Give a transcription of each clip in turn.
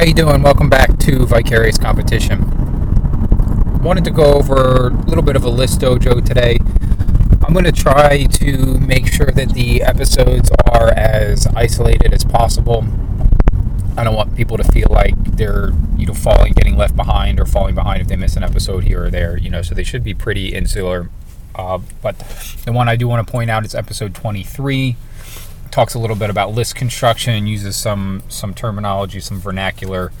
how you doing? Welcome back to Vicarious Competition. Wanted to go over a little bit of a list dojo today. I'm going to try to make sure that the episodes are as isolated as possible. I don't want people to feel like they're you know falling, getting left behind, or falling behind if they miss an episode here or there. You know, so they should be pretty insular. Uh, but the one I do want to point out is episode 23 talks a little bit about list construction, uses some some terminology, some vernacular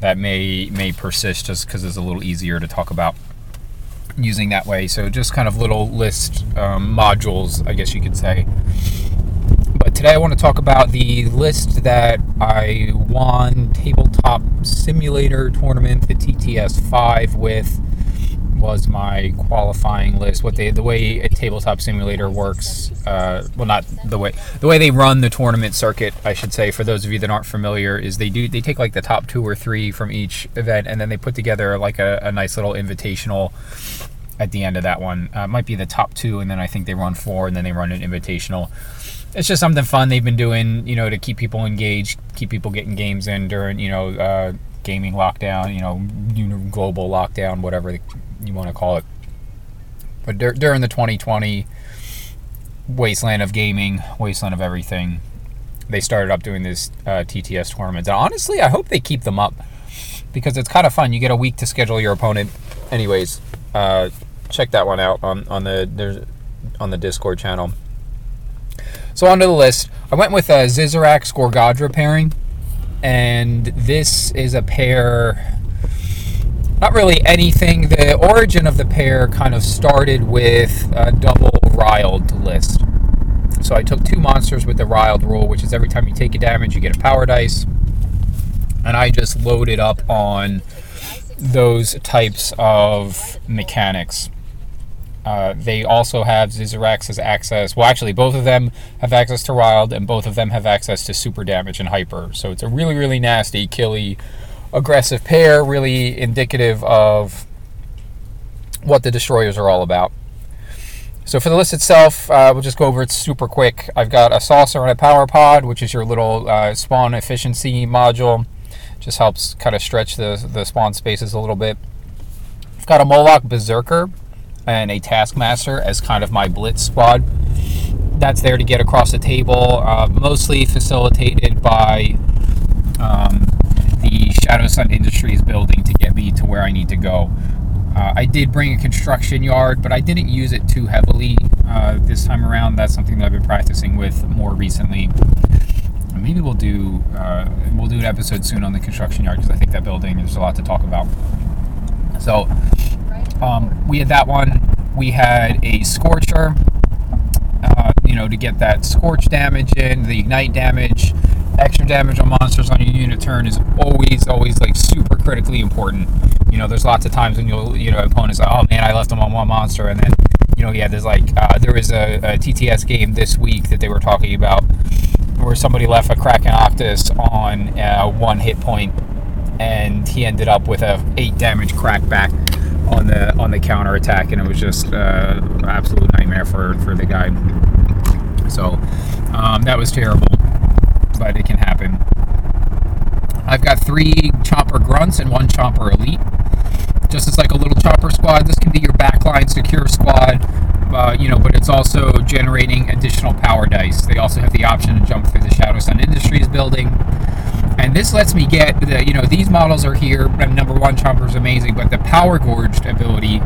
that may may persist just because it's a little easier to talk about using that way. So just kind of little list um, modules, I guess you could say. But today I want to talk about the list that I won Tabletop Simulator Tournament, the TTS 5 with was my qualifying list. What they the way a tabletop simulator works, uh, well, not the way the way they run the tournament circuit, I should say. For those of you that aren't familiar, is they do they take like the top two or three from each event, and then they put together like a, a nice little invitational at the end of that one. Uh, might be the top two, and then I think they run four, and then they run an invitational. It's just something fun they've been doing, you know, to keep people engaged, keep people getting games in during, you know, uh, gaming lockdown, you know, global lockdown, whatever you want to call it. But dur- during the 2020 wasteland of gaming, wasteland of everything, they started up doing these uh, TTS tournaments. And honestly, I hope they keep them up because it's kind of fun. You get a week to schedule your opponent. Anyways, uh, check that one out on, on the on the Discord channel. So onto the list, I went with a Zizirac Skorgadra pairing, and this is a pair not really anything. The origin of the pair kind of started with a double riled list. So I took two monsters with the riled rule, which is every time you take a damage, you get a power dice. And I just loaded up on those types of mechanics. Uh, they also have Zizirax's access. Well, actually, both of them have access to Riled, and both of them have access to super damage and hyper. So it's a really, really nasty, killy aggressive pair, really indicative of what the destroyers are all about. So for the list itself, uh, we'll just go over it super quick. I've got a saucer and a power pod, which is your little uh, spawn efficiency module. Just helps kind of stretch the, the spawn spaces a little bit. I've got a Moloch Berserker and a Taskmaster as kind of my blitz squad. That's there to get across the table, uh, mostly facilitated by um, Shadow Sun Industries building to get me to where I need to go. Uh, I did bring a construction yard, but I didn't use it too heavily uh, this time around. That's something that I've been practicing with more recently. Maybe we'll do uh, we'll do an episode soon on the construction yard because I think that building there's a lot to talk about. So um, we had that one. We had a scorcher, uh, you know, to get that scorch damage in, the ignite damage extra damage on monsters on your unit turn is always, always like super critically important. You know, there's lots of times when you'll, you know, opponents like, oh man, I left them on one monster, and then, you know, yeah, there's like, uh, there was a, a, TTS game this week that they were talking about where somebody left a Kraken Octus on uh, one hit point, and he ended up with a eight damage crack back on the on the counter attack, and it was just uh, absolute nightmare for for the guy. So um, that was terrible but it can happen. I've got three chopper grunts and one chopper elite. Just as like a little chopper squad, this can be your backline secure squad, uh, you know, but it's also generating additional power dice. They also have the option to jump through the Shadow Sun Industries building. And this lets me get the, you know, these models are here. Number one, chopper is amazing, but the power gorged ability.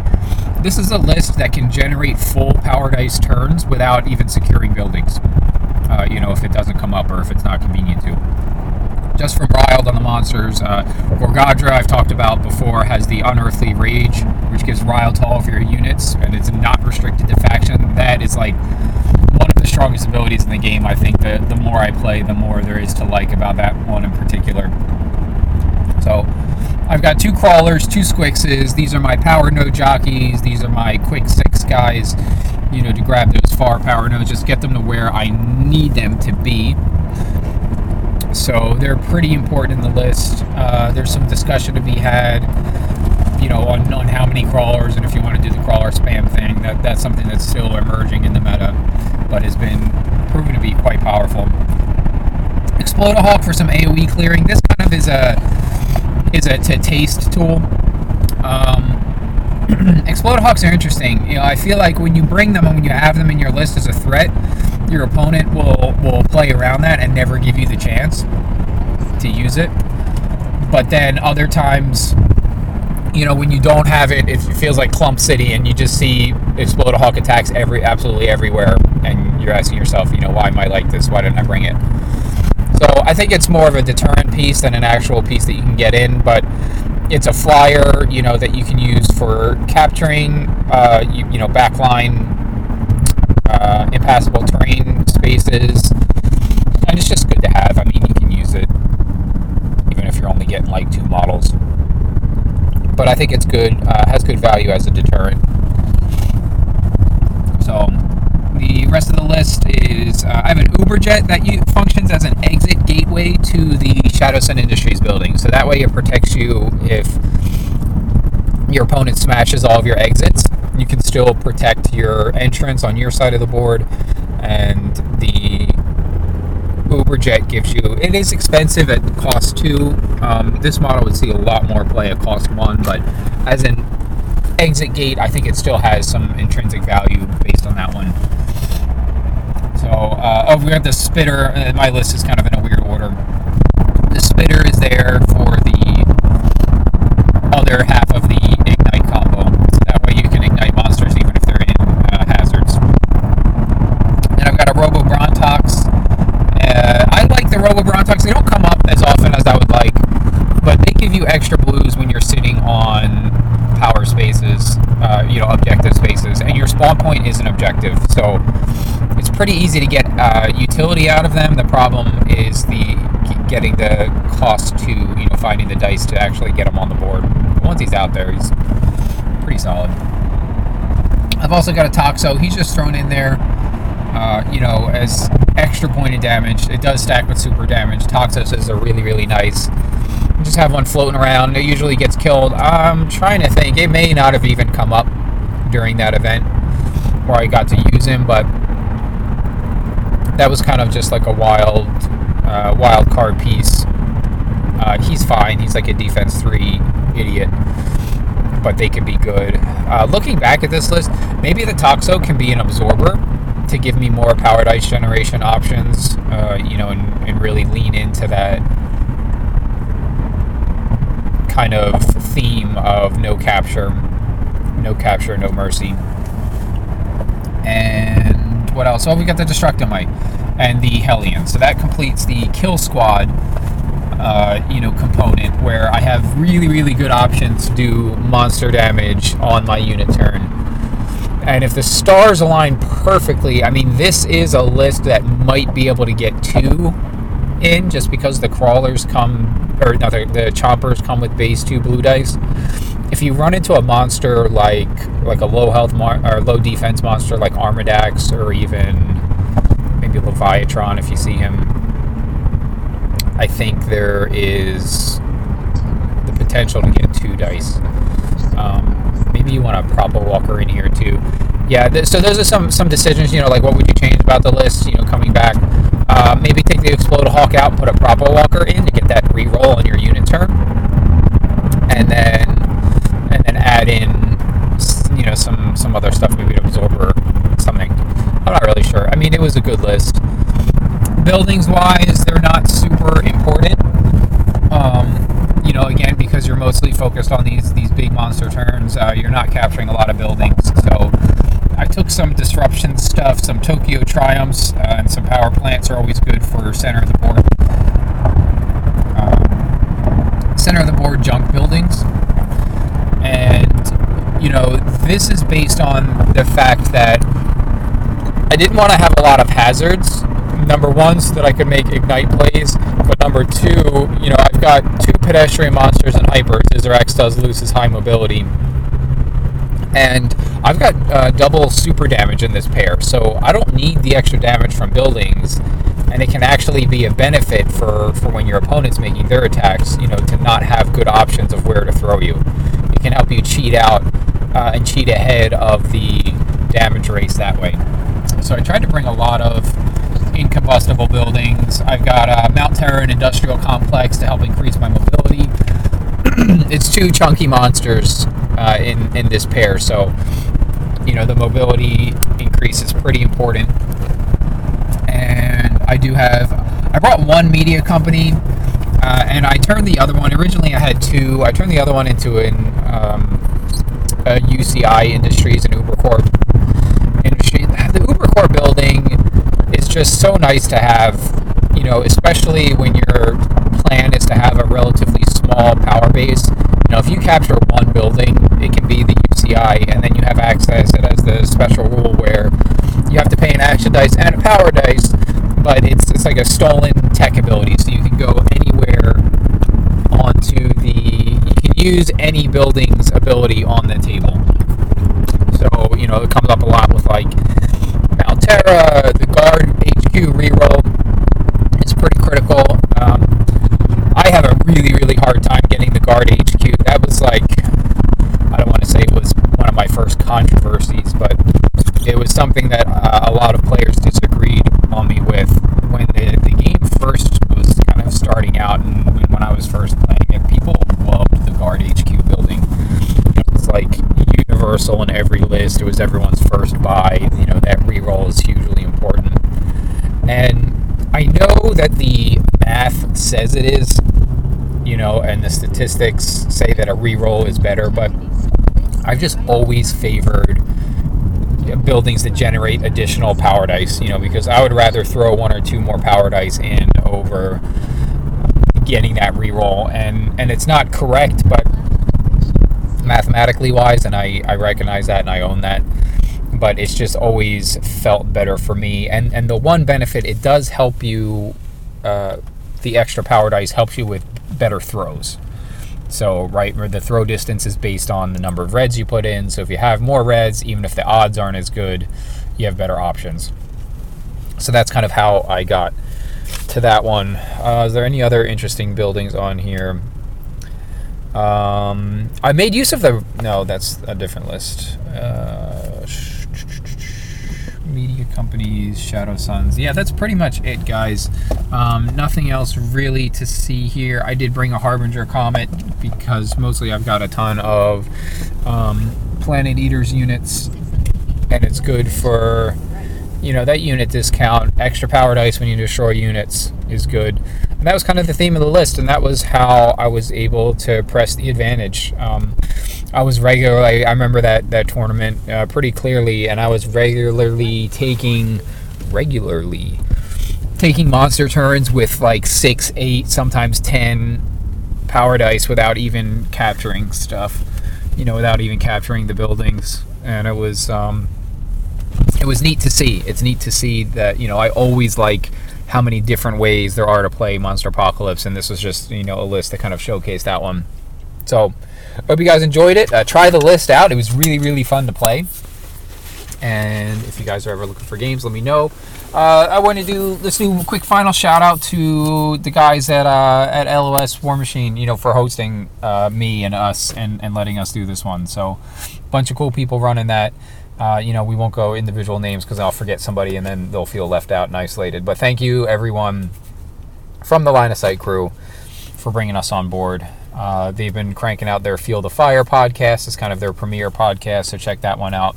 This is a list that can generate full power dice turns without even securing buildings uh, you know, if it doesn't come up or if it's not convenient to. Just from Riled on the monsters, uh, Gorgadra, I've talked about before, has the Unearthly Rage, which gives Riled to all of your units, and it's not restricted to faction. That is like one of the strongest abilities in the game. I think that the more I play, the more there is to like about that one in particular. So, I've got two crawlers, two squixes. These are my power node jockeys. These are my quick six guys you know, to grab those far power nodes, just get them to where I need them to be. So they're pretty important in the list. Uh, there's some discussion to be had, you know, on, on how many crawlers and if you want to do the crawler spam thing. That that's something that's still emerging in the meta, but has been proven to be quite powerful. Explode a Hawk for some AOE clearing. This kind of is a is a to taste tool. Um, Explode Hawks are interesting. You know, I feel like when you bring them and when you have them in your list as a threat, your opponent will will play around that and never give you the chance to use it. But then other times, you know, when you don't have it, it feels like Clump City, and you just see Explode Hawk attacks every absolutely everywhere, and you're asking yourself, you know, why am I like this? Why didn't I bring it? So I think it's more of a deterrent piece than an actual piece that you can get in, but it's a flyer, you know, that you can use for capturing, uh, you, you know, backline, uh, impassable terrain spaces, and it's just good to have. I mean, you can use it even if you're only getting like two models. But I think it's good, uh, has good value as a deterrent. So the rest of the list is uh, I have an Uberjet that you, functions as an exit gateway to the Shadow Sun Industries building. So that way it protects you if your opponent smashes all of your exits. You can still protect your entrance on your side of the board, and the Uberjet gives you. It is expensive at cost two. Um, this model would see a lot more play at cost one, but as an exit gate, I think it still has some intrinsic value based on that one. So, uh, oh, we have the spitter. Uh, my list is kind of in a weird order. The spitter is there for the other half of the ignite combo. So that way you can ignite monsters even if they're in uh, hazards. And I've got a Robo Brontox. Uh, I like the Robo Brontox. They don't come up as often as I would like, but they give you extra blues when you're sitting on power spaces, uh, you know, objective spaces, and your spawn point is an objective. So it's pretty easy to get uh, utility out of them. The problem is the getting the cost to you know finding the dice to actually get him on the board. Once he's out there, he's pretty solid. I've also got a Toxo. He's just thrown in there, uh, you know, as extra point of damage. It does stack with super damage. Toxos is a really really nice just have one floating around. It usually gets killed. I'm trying to think. It may not have even come up during that event where I got to use him, but that was kind of just like a wild, uh, wild card piece. Uh, he's fine. He's like a defense three idiot, but they can be good. Uh, looking back at this list, maybe the Toxo can be an absorber to give me more power dice generation options. Uh, you know, and, and really lean into that kind of theme of no capture, no capture, no mercy. And what else? Oh, we got the Destructomite and the Hellion. So that completes the kill squad, uh, you know, component where I have really, really good options to do monster damage on my unit turn. And if the stars align perfectly, I mean, this is a list that might be able to get two in just because the crawlers come, or no, the, the chompers come with base two blue dice. If you run into a monster like like a low health or low defense monster like Armadax or even maybe Leviatron, if you see him, I think there is the potential to get two dice. Um, maybe you want to Propo Walker in here too. Yeah, th- so those are some some decisions. You know, like what would you change about the list? You know, coming back. Uh, maybe take the Explode Hawk out, put a Propo Walker in to get that reroll on your unit turn, and then and then add in you know some some other stuff, maybe an Absorber, something. I'm not really sure. I mean, it was a good list. Buildings wise, they're not super important. Um, you know, again, because you're mostly focused on these these big monster turns, uh, you're not capturing a lot of buildings. Took some disruption stuff, some Tokyo Triumphs, uh, and some power plants are always good for center of the board. Um, center of the board junk buildings. And, you know, this is based on the fact that I didn't want to have a lot of hazards. Number one, so that I could make ignite plays. But number two, you know, I've got two pedestrian monsters and hypers. X does lose his high mobility and I've got uh, double super damage in this pair, so I don't need the extra damage from buildings, and it can actually be a benefit for, for when your opponent's making their attacks, you know, to not have good options of where to throw you. It can help you cheat out uh, and cheat ahead of the damage race that way. So I tried to bring a lot of incombustible buildings. I've got uh, Mount Terror and Industrial Complex to help increase my mobility. it's two chunky monsters uh, in in this pair, so you know the mobility increase is pretty important. And I do have I brought one media company, uh, and I turned the other one. Originally, I had two. I turned the other one into an um, a UCI Industries and UberCorp industry. The Uber UberCorp building is just so nice to have. You know, especially when your plan is to have a relatively small power base. You know, if you capture one building, it can be the UCI, and then you have access. It has the special rule where you have to pay an action dice and a power dice, but it's it's like a stolen tech ability, so you can go anywhere onto the. You can use any building's ability on the table. So you know, it comes up a lot with like Malterra, the Guard HQ reroll. It's pretty critical. Um, I have a really, really hard time getting the Guard HQ. That was like, I don't want to say it was one of my first controversies, but it was something that uh, a lot of players disagreed on me with when the, the game first was kind of starting out and when, I was first playing it. People loved the Guard HQ building. It was like universal in every list. It was everyone's first buy. You know, that reroll is hugely important. And I know that the math says it is, you know, and the statistics say that a reroll is better, but I've just always favored buildings that generate additional power dice, you know, because I would rather throw one or two more power dice in over getting that reroll. And and it's not correct, but mathematically wise, and I, I recognize that and I own that. But it's just always felt better for me. And and the one benefit it does help you uh, the extra power dice helps you with better throws. So, right, the throw distance is based on the number of reds you put in. So, if you have more reds, even if the odds aren't as good, you have better options. So, that's kind of how I got to that one. Uh, is there any other interesting buildings on here? Um, I made use of the. No, that's a different list. Uh, media companies, Shadow Suns. Yeah, that's pretty much it, guys. Um, nothing else really to see here. I did bring a Harbinger Comet because mostly I've got a ton of um, Planet Eaters units, and it's good for you know that unit discount. Extra power dice when you destroy units is good. And that was kind of the theme of the list, and that was how I was able to press the advantage. Um, I was regularly, I remember that, that tournament uh, pretty clearly, and I was regularly taking, regularly, taking monster turns with like six, eight, sometimes ten power dice without even capturing stuff, you know, without even capturing the buildings. And it was, um, it was neat to see. It's neat to see that, you know, I always like how many different ways there are to play Monsterpocalypse, and this was just, you know, a list that kind of showcased that one. So, hope you guys enjoyed it. Uh, try the list out. It was really, really fun to play. And if you guys are ever looking for games, let me know. Uh, I want to do let's do a quick final shout out to the guys at uh, at LOS War Machine, you know, for hosting uh, me and us and, and letting us do this one. So, bunch of cool people running that. Uh, you know, we won't go individual names because I'll forget somebody and then they'll feel left out and isolated. But thank you, everyone from the Line of Sight crew, for bringing us on board. Uh, they've been cranking out their Field of Fire podcast. It's kind of their premiere podcast, so check that one out.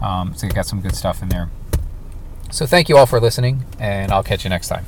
Um, so they've got some good stuff in there. So thank you all for listening, and I'll catch you next time.